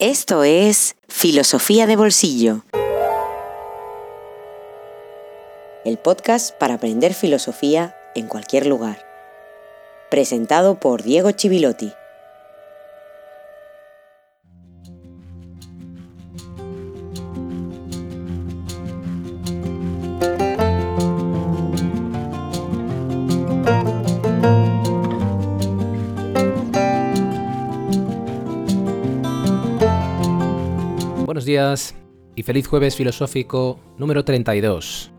Esto es Filosofía de Bolsillo. El podcast para aprender filosofía en cualquier lugar. Presentado por Diego Chivilotti. Días y feliz jueves filosófico número 32.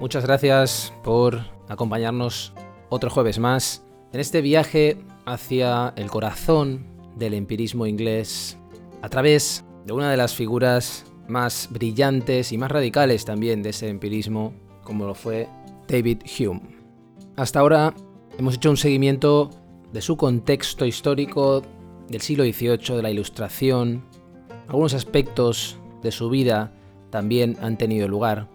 Muchas gracias por acompañarnos otro jueves más en este viaje hacia el corazón del empirismo inglés a través de una de las figuras más brillantes y más radicales también de ese empirismo, como lo fue David Hume. Hasta ahora hemos hecho un seguimiento de su contexto histórico del siglo XVIII, de la Ilustración, algunos aspectos de su vida también han tenido lugar,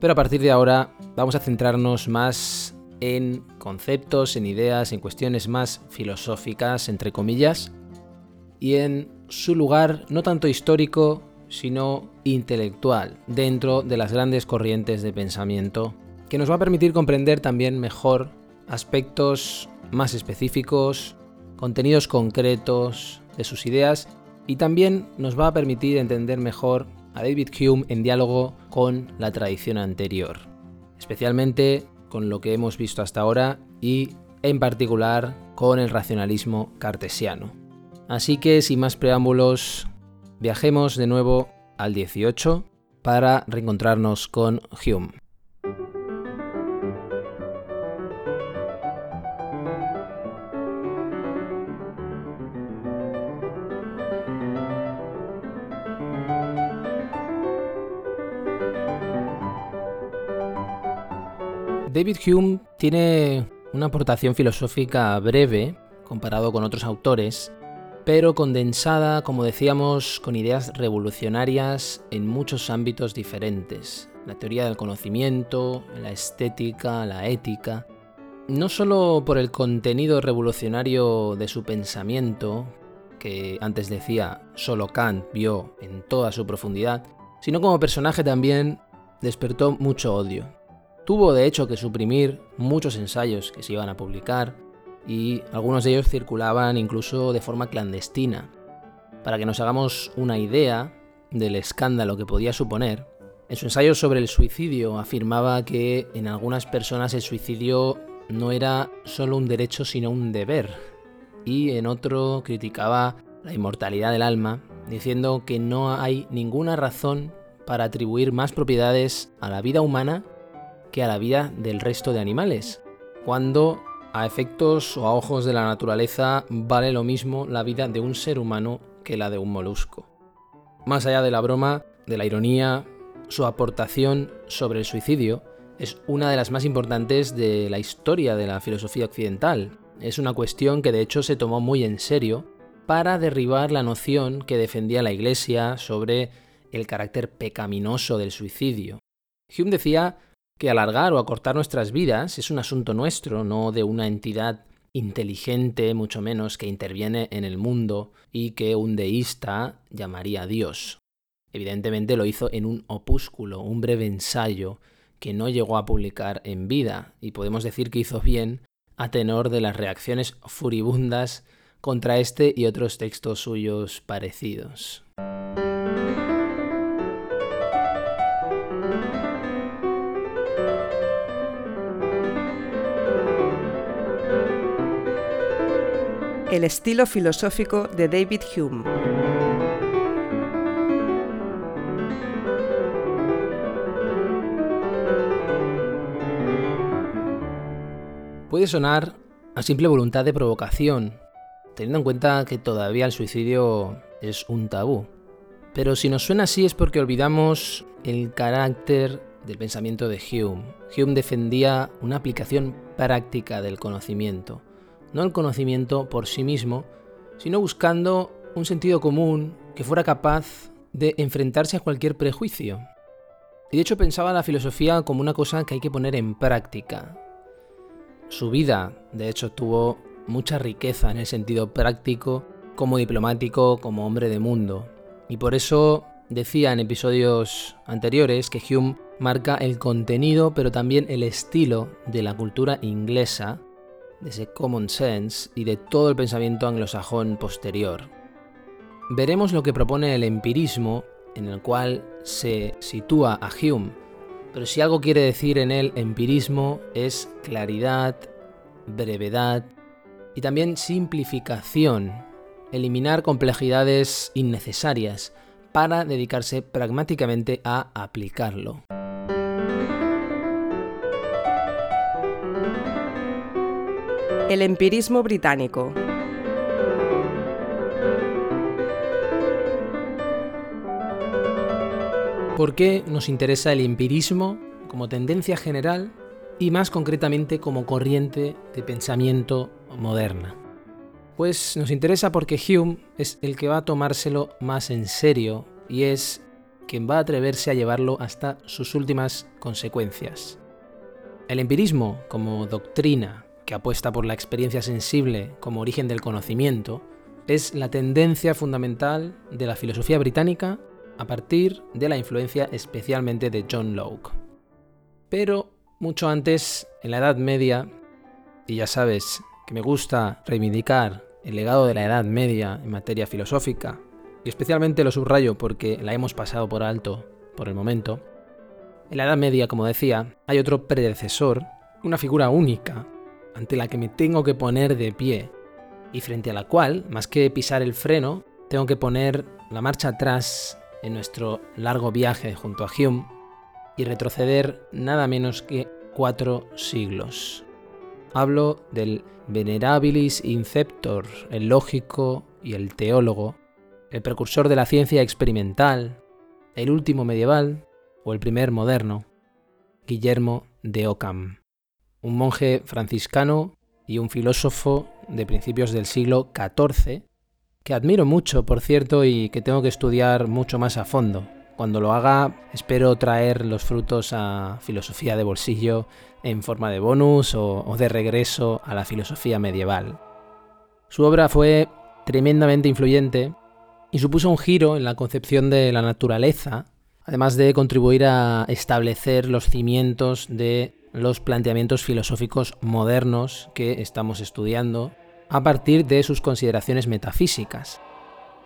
pero a partir de ahora vamos a centrarnos más en conceptos, en ideas, en cuestiones más filosóficas, entre comillas, y en su lugar no tanto histórico, sino intelectual, dentro de las grandes corrientes de pensamiento, que nos va a permitir comprender también mejor aspectos más específicos, contenidos concretos de sus ideas y también nos va a permitir entender mejor a David Hume en diálogo con la tradición anterior, especialmente con lo que hemos visto hasta ahora y en particular con el racionalismo cartesiano. Así que sin más preámbulos, viajemos de nuevo al 18 para reencontrarnos con Hume. David Hume tiene una aportación filosófica breve comparado con otros autores, pero condensada, como decíamos, con ideas revolucionarias en muchos ámbitos diferentes. La teoría del conocimiento, la estética, la ética. No solo por el contenido revolucionario de su pensamiento, que antes decía solo Kant vio en toda su profundidad, sino como personaje también despertó mucho odio. Tuvo de hecho que suprimir muchos ensayos que se iban a publicar y algunos de ellos circulaban incluso de forma clandestina. Para que nos hagamos una idea del escándalo que podía suponer, en su ensayo sobre el suicidio afirmaba que en algunas personas el suicidio no era solo un derecho sino un deber, y en otro criticaba la inmortalidad del alma, diciendo que no hay ninguna razón para atribuir más propiedades a la vida humana que a la vida del resto de animales, cuando a efectos o a ojos de la naturaleza vale lo mismo la vida de un ser humano que la de un molusco. Más allá de la broma, de la ironía, su aportación sobre el suicidio es una de las más importantes de la historia de la filosofía occidental. Es una cuestión que de hecho se tomó muy en serio para derribar la noción que defendía la Iglesia sobre el carácter pecaminoso del suicidio. Hume decía que alargar o acortar nuestras vidas es un asunto nuestro, no de una entidad inteligente, mucho menos, que interviene en el mundo y que un deísta llamaría Dios. Evidentemente lo hizo en un opúsculo, un breve ensayo que no llegó a publicar en vida, y podemos decir que hizo bien a tenor de las reacciones furibundas contra este y otros textos suyos parecidos. El estilo filosófico de David Hume. Puede sonar a simple voluntad de provocación, teniendo en cuenta que todavía el suicidio es un tabú. Pero si nos suena así es porque olvidamos el carácter del pensamiento de Hume. Hume defendía una aplicación práctica del conocimiento no el conocimiento por sí mismo, sino buscando un sentido común que fuera capaz de enfrentarse a cualquier prejuicio. Y de hecho pensaba la filosofía como una cosa que hay que poner en práctica. Su vida, de hecho, tuvo mucha riqueza en el sentido práctico como diplomático, como hombre de mundo. Y por eso decía en episodios anteriores que Hume marca el contenido, pero también el estilo de la cultura inglesa, de ese common sense y de todo el pensamiento anglosajón posterior. Veremos lo que propone el empirismo, en el cual se sitúa a Hume, pero si algo quiere decir en el empirismo es claridad, brevedad y también simplificación, eliminar complejidades innecesarias para dedicarse pragmáticamente a aplicarlo. El empirismo británico. ¿Por qué nos interesa el empirismo como tendencia general y más concretamente como corriente de pensamiento moderna? Pues nos interesa porque Hume es el que va a tomárselo más en serio y es quien va a atreverse a llevarlo hasta sus últimas consecuencias. El empirismo como doctrina que apuesta por la experiencia sensible como origen del conocimiento es la tendencia fundamental de la filosofía británica a partir de la influencia especialmente de John Locke. Pero mucho antes, en la Edad Media, y ya sabes que me gusta reivindicar el legado de la Edad Media en materia filosófica, y especialmente lo subrayo porque la hemos pasado por alto por el momento, en la Edad Media, como decía, hay otro predecesor, una figura única, ante la que me tengo que poner de pie, y frente a la cual, más que pisar el freno, tengo que poner la marcha atrás en nuestro largo viaje junto a Hume y retroceder nada menos que cuatro siglos. Hablo del Venerabilis Inceptor, el lógico y el teólogo, el precursor de la ciencia experimental, el último medieval o el primer moderno, Guillermo de Ockham, un monje franciscano y un filósofo de principios del siglo XIV que admiro mucho, por cierto, y que tengo que estudiar mucho más a fondo. Cuando lo haga, espero traer los frutos a filosofía de bolsillo en forma de bonus o, de regreso a la filosofía medieval. Su obra fue tremendamente influyente y supuso un giro en la concepción de la naturaleza, además de contribuir a establecer los cimientos de los planteamientos filosóficos modernos que estamos estudiando a partir de sus consideraciones metafísicas.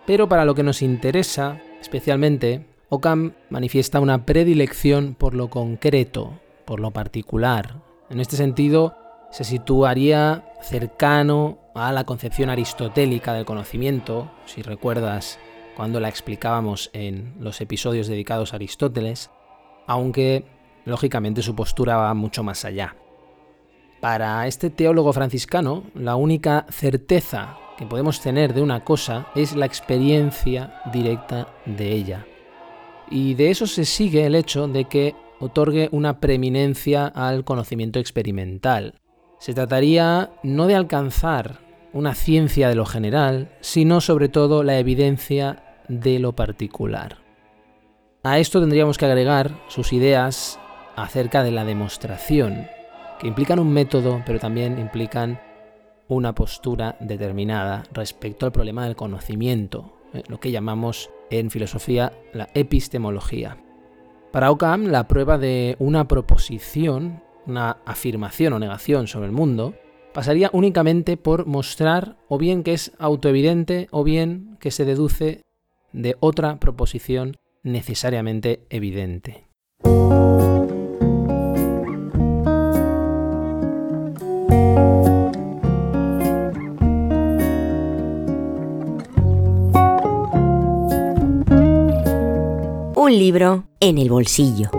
Pero para lo que nos interesa, especialmente, Ockham manifiesta una predilección por lo concreto, por lo particular. En este sentido, se situaría cercano a la concepción aristotélica del conocimiento, si recuerdas cuando la explicábamos en los episodios dedicados a Aristóteles, aunque lógicamente su postura va mucho más allá. Para este teólogo franciscano, la única certeza que podemos tener de una cosa es la experiencia directa de ella. Y de eso se sigue el hecho de que otorgue una preeminencia al conocimiento experimental. Se trataría no de alcanzar una ciencia de lo general, sino sobre todo la evidencia de lo particular. A esto tendríamos que agregar sus ideas acerca de la demostración, que implican un método, pero también implican una postura determinada respecto al problema del conocimiento, eh, lo que llamamos en filosofía la epistemología. Para Ockham, la prueba de una proposición, una afirmación o negación sobre el mundo, pasaría únicamente por mostrar o bien que es autoevidente o bien que se deduce de otra proposición necesariamente evidente. Un libro en el bolsillo.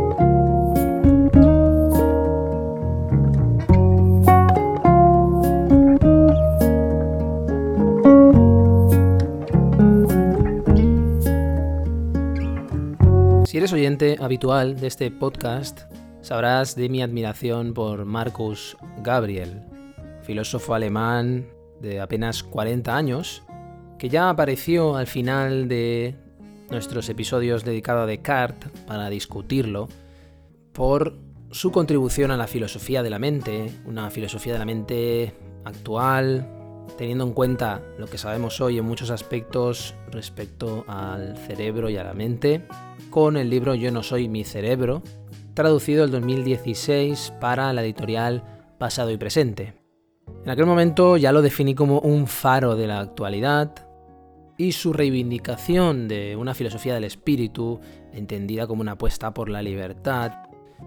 Si eres oyente habitual de este podcast, sabrás de mi admiración por Marcus Gabriel, filósofo alemán de apenas 40 años, que ya apareció al final de nuestros episodios dedicados a Descartes para discutirlo, por su contribución a la filosofía de la mente, una filosofía de la mente actual, teniendo en cuenta lo que sabemos hoy en muchos aspectos respecto al cerebro y a la mente, con el libro Yo no soy mi cerebro, traducido el 2016 para la editorial Pasado y Presente. En aquel momento ya lo definí como un faro de la actualidad y su reivindicación de una filosofía del espíritu, entendida como una apuesta por la libertad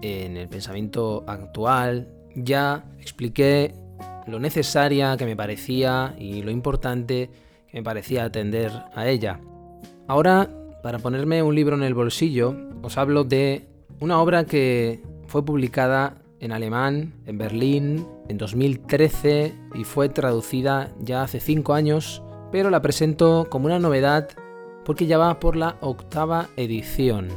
en el pensamiento actual, ya expliqué lo necesaria que me parecía y lo importante que me parecía atender a ella. Ahora, para ponerme un libro en el bolsillo, os hablo de una obra que fue publicada en alemán, en Berlín, en 2013 y fue traducida ya hace 5 años, pero la presento como una novedad porque ya va por la octava edición.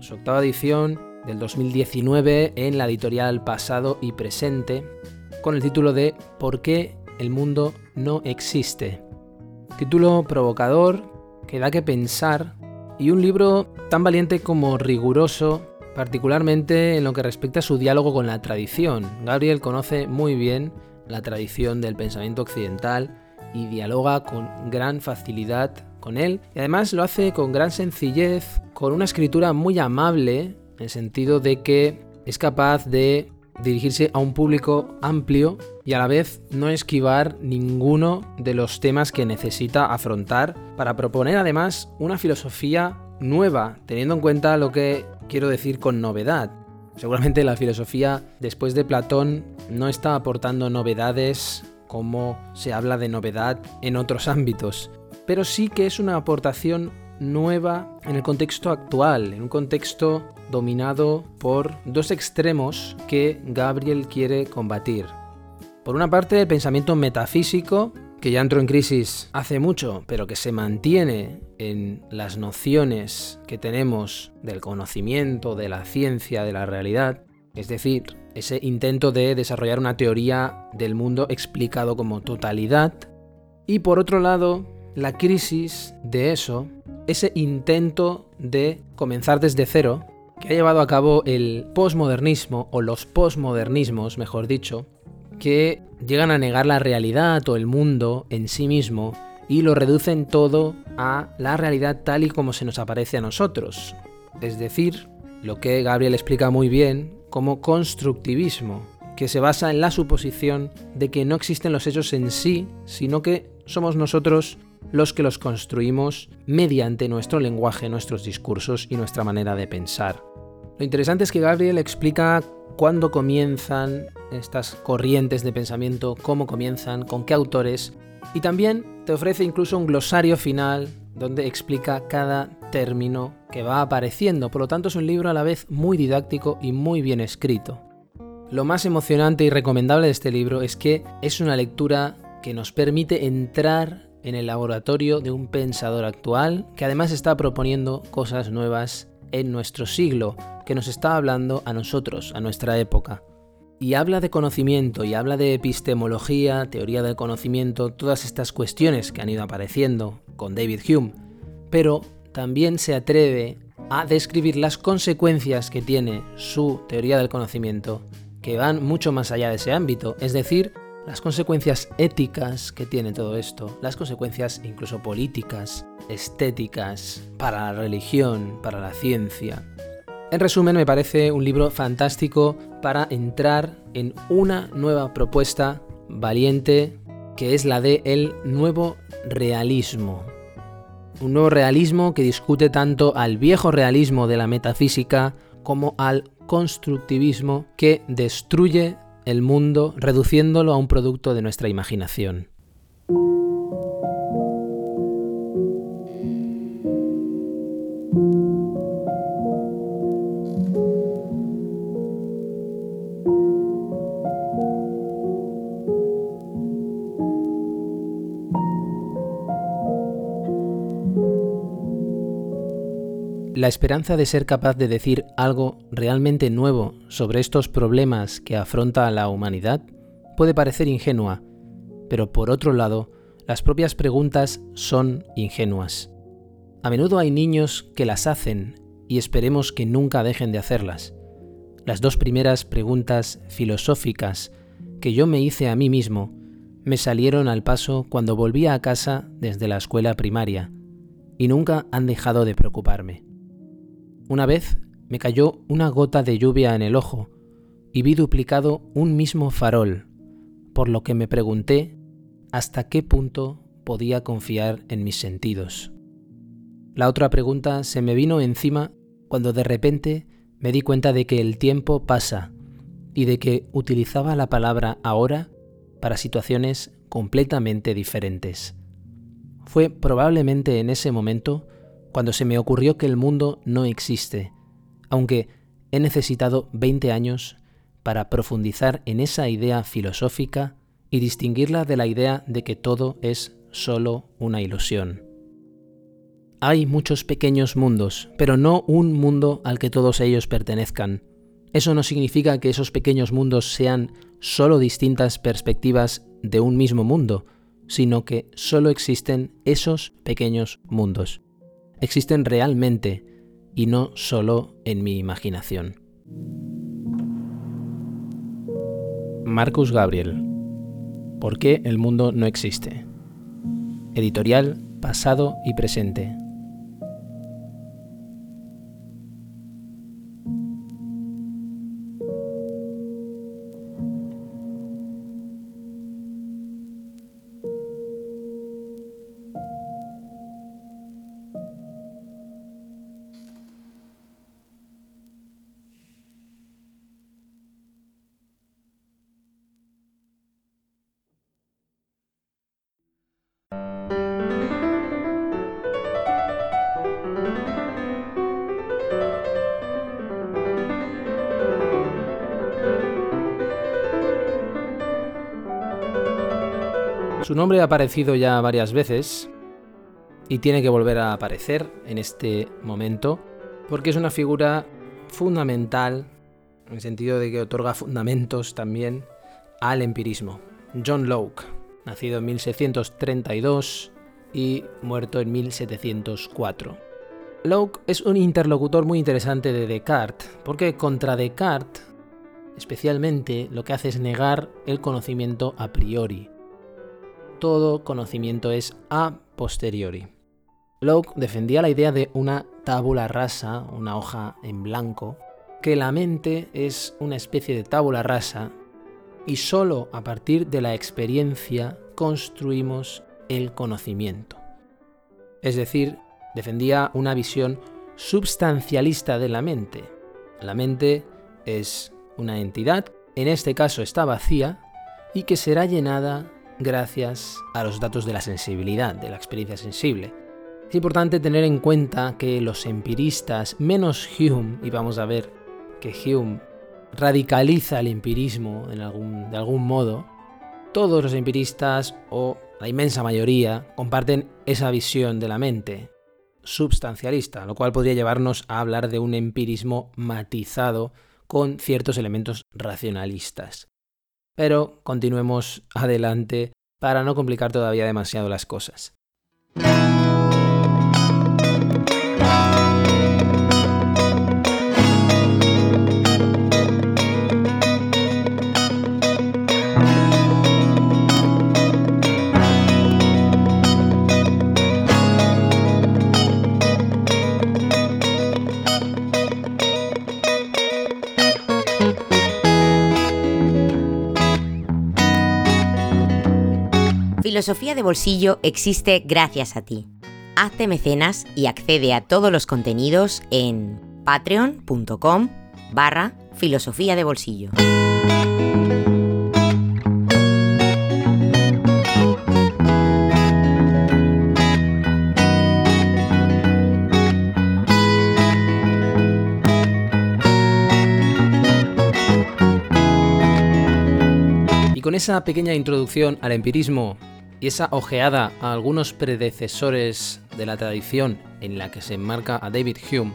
Su octava edición del 2019 en la editorial Pasado y Presente, con el título de ¿Por qué el mundo no existe? Título provocador que da que pensar y un libro tan valiente como riguroso, particularmente en lo que respecta a su diálogo con la tradición. Gabriel conoce muy bien la tradición del pensamiento occidental y dialoga con gran facilidad con él y además lo hace con gran sencillez, con una escritura muy amable, en el sentido de que es capaz de dirigirse a un público amplio y a la vez no esquivar ninguno de los temas que necesita afrontar para proponer además una filosofía nueva, teniendo en cuenta lo que quiero decir con novedad. Seguramente la filosofía después de Platón no está aportando novedades como se habla de novedad en otros ámbitos, pero sí que es una aportación nueva en el contexto actual, en un contexto dominado por dos extremos que Gabriel quiere combatir. Por una parte, el pensamiento metafísico, que ya entró en crisis hace mucho, pero que se mantiene en las nociones que tenemos del conocimiento, de la ciencia, de la realidad, es decir, ese intento de desarrollar una teoría del mundo explicado como totalidad. Y por otro lado, la crisis de eso, ese intento de comenzar desde cero, que ha llevado a cabo el posmodernismo, o los posmodernismos, mejor dicho, que llegan a negar la realidad o el mundo en sí mismo y lo reducen todo a la realidad tal y como se nos aparece a nosotros. Es decir, lo que Gabriel explica muy bien como constructivismo, que se basa en la suposición de que no existen los hechos en sí, sino que somos nosotros los que los construimos mediante nuestro lenguaje, nuestros discursos y nuestra manera de pensar. Lo interesante es que Gabriel explica cuándo comienzan estas corrientes de pensamiento, cómo comienzan, con qué autores, y también te ofrece incluso un glosario final donde explica cada término que va apareciendo. Por lo tanto, es un libro a la vez muy didáctico y muy bien escrito. Lo más emocionante y recomendable de este libro es que es una lectura que nos permite entrar en el laboratorio de un pensador actual que además está proponiendo cosas nuevas en nuestro siglo, que nos está hablando a nosotros, a nuestra época. Y habla de conocimiento y habla de epistemología, teoría del conocimiento, todas estas cuestiones que han ido apareciendo con David Hume, pero también se atreve a describir las consecuencias que tiene su teoría del conocimiento, que van mucho más allá de ese ámbito, es decir, las consecuencias éticas que tiene todo esto, las consecuencias incluso políticas, estéticas, para la religión, para la ciencia. En resumen, me parece un libro fantástico para entrar en una nueva propuesta valiente que es la de el nuevo realismo. Un nuevo realismo que discute tanto al viejo realismo de la metafísica como al constructivismo que destruye el mundo reduciéndolo a un producto de nuestra imaginación. La esperanza de ser capaz de decir algo realmente nuevo sobre estos problemas que afronta la humanidad puede parecer ingenua, pero por otro lado, las propias preguntas son ingenuas. A menudo hay niños que las hacen y esperemos que nunca dejen de hacerlas. Las dos primeras preguntas filosóficas que yo me hice a mí mismo me salieron al paso cuando volvía a casa desde la escuela primaria y nunca han dejado de preocuparme. Una vez me cayó una gota de lluvia en el ojo y vi duplicado un mismo farol, por lo que me pregunté hasta qué punto podía confiar en mis sentidos. La otra pregunta se me vino encima cuando de repente me di cuenta de que el tiempo pasa y de que utilizaba la palabra ahora para situaciones completamente diferentes. Fue probablemente en ese momento cuando se me ocurrió que el mundo no existe, aunque he necesitado 20 años para profundizar en esa idea filosófica y distinguirla de la idea de que todo es solo una ilusión. Hay muchos pequeños mundos, pero no un mundo al que todos ellos pertenezcan. Eso no significa que esos pequeños mundos sean solo distintas perspectivas de un mismo mundo, sino que solo existen esos pequeños mundos. Existen realmente y no solo en mi imaginación. Marcus Gabriel. ¿Por qué el mundo no existe? Editorial Pasado y Presente. Su nombre ha aparecido ya varias veces y tiene que volver a aparecer en este momento porque es una figura fundamental en el sentido de que otorga fundamentos también al empirismo. John Locke, nacido en 1632 y muerto en 1704. Locke es un interlocutor muy interesante de Descartes, porque contra Descartes, especialmente, lo que hace es negar el conocimiento a priori, todo conocimiento es a posteriori. Locke defendía la idea de una tábula rasa, una hoja en blanco, que la mente es una especie de tábula rasa y solo a partir de la experiencia construimos el conocimiento. Es decir, defendía una visión substancialista de la mente. La mente es una entidad, en este caso está vacía, y que será llenada gracias a los datos de la sensibilidad, de la experiencia sensible. Es importante tener en cuenta que los empiristas, menos Hume, y vamos a ver que Hume radicaliza el empirismo de algún modo, todos los empiristas, o la inmensa mayoría, comparten esa visión de la mente substancialista, lo cual podría llevarnos a hablar de un empirismo matizado con ciertos elementos racionalistas. Pero continuemos adelante para no complicar todavía demasiado las cosas. Filosofía de Bolsillo existe gracias a ti. Hazte mecenas y accede a todos los contenidos en patreon.com barra filosofía de bolsillo. Y con esa pequeña introducción al empirismo y esa ojeada a algunos predecesores de la tradición en la que se enmarca a David Hume,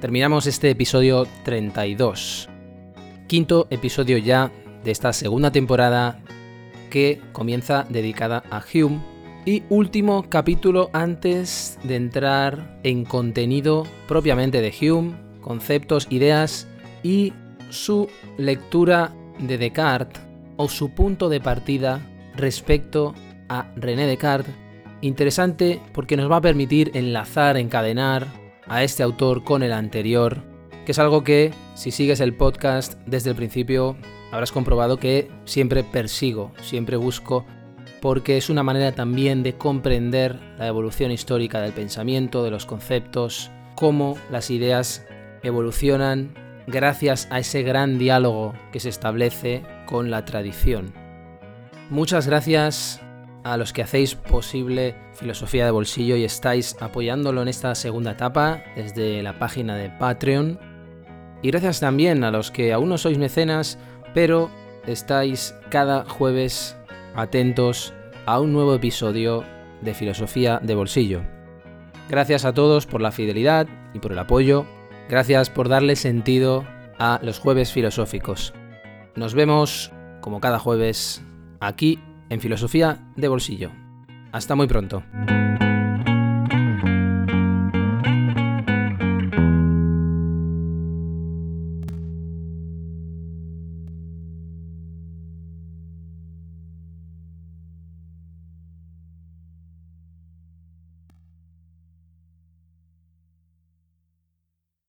terminamos este episodio 32, quinto episodio ya de esta segunda temporada que comienza dedicada a Hume y último capítulo antes de entrar en contenido propiamente de Hume, conceptos, ideas y su lectura de Descartes o su punto de partida respecto a René Descartes. Interesante porque nos va a permitir enlazar, encadenar a este autor con el anterior, que es algo que, si sigues el podcast desde el principio, habrás comprobado que siempre persigo, siempre busco, porque es una manera también de comprender la evolución histórica del pensamiento, de los conceptos, cómo las ideas evolucionan gracias a ese gran diálogo que se establece con la tradición. Muchas gracias a los que hacéis posible Filosofía de Bolsillo y estáis apoyándolo en esta segunda etapa desde la página de Patreon. Y gracias también a los que aún no sois mecenas, pero estáis cada jueves atentos a un nuevo episodio de Filosofía de Bolsillo. Gracias a todos por la fidelidad y por el apoyo. Gracias por darle sentido a los jueves filosóficos. Nos vemos, como cada jueves, aquí en Filosofía de Bolsillo. Hasta muy pronto.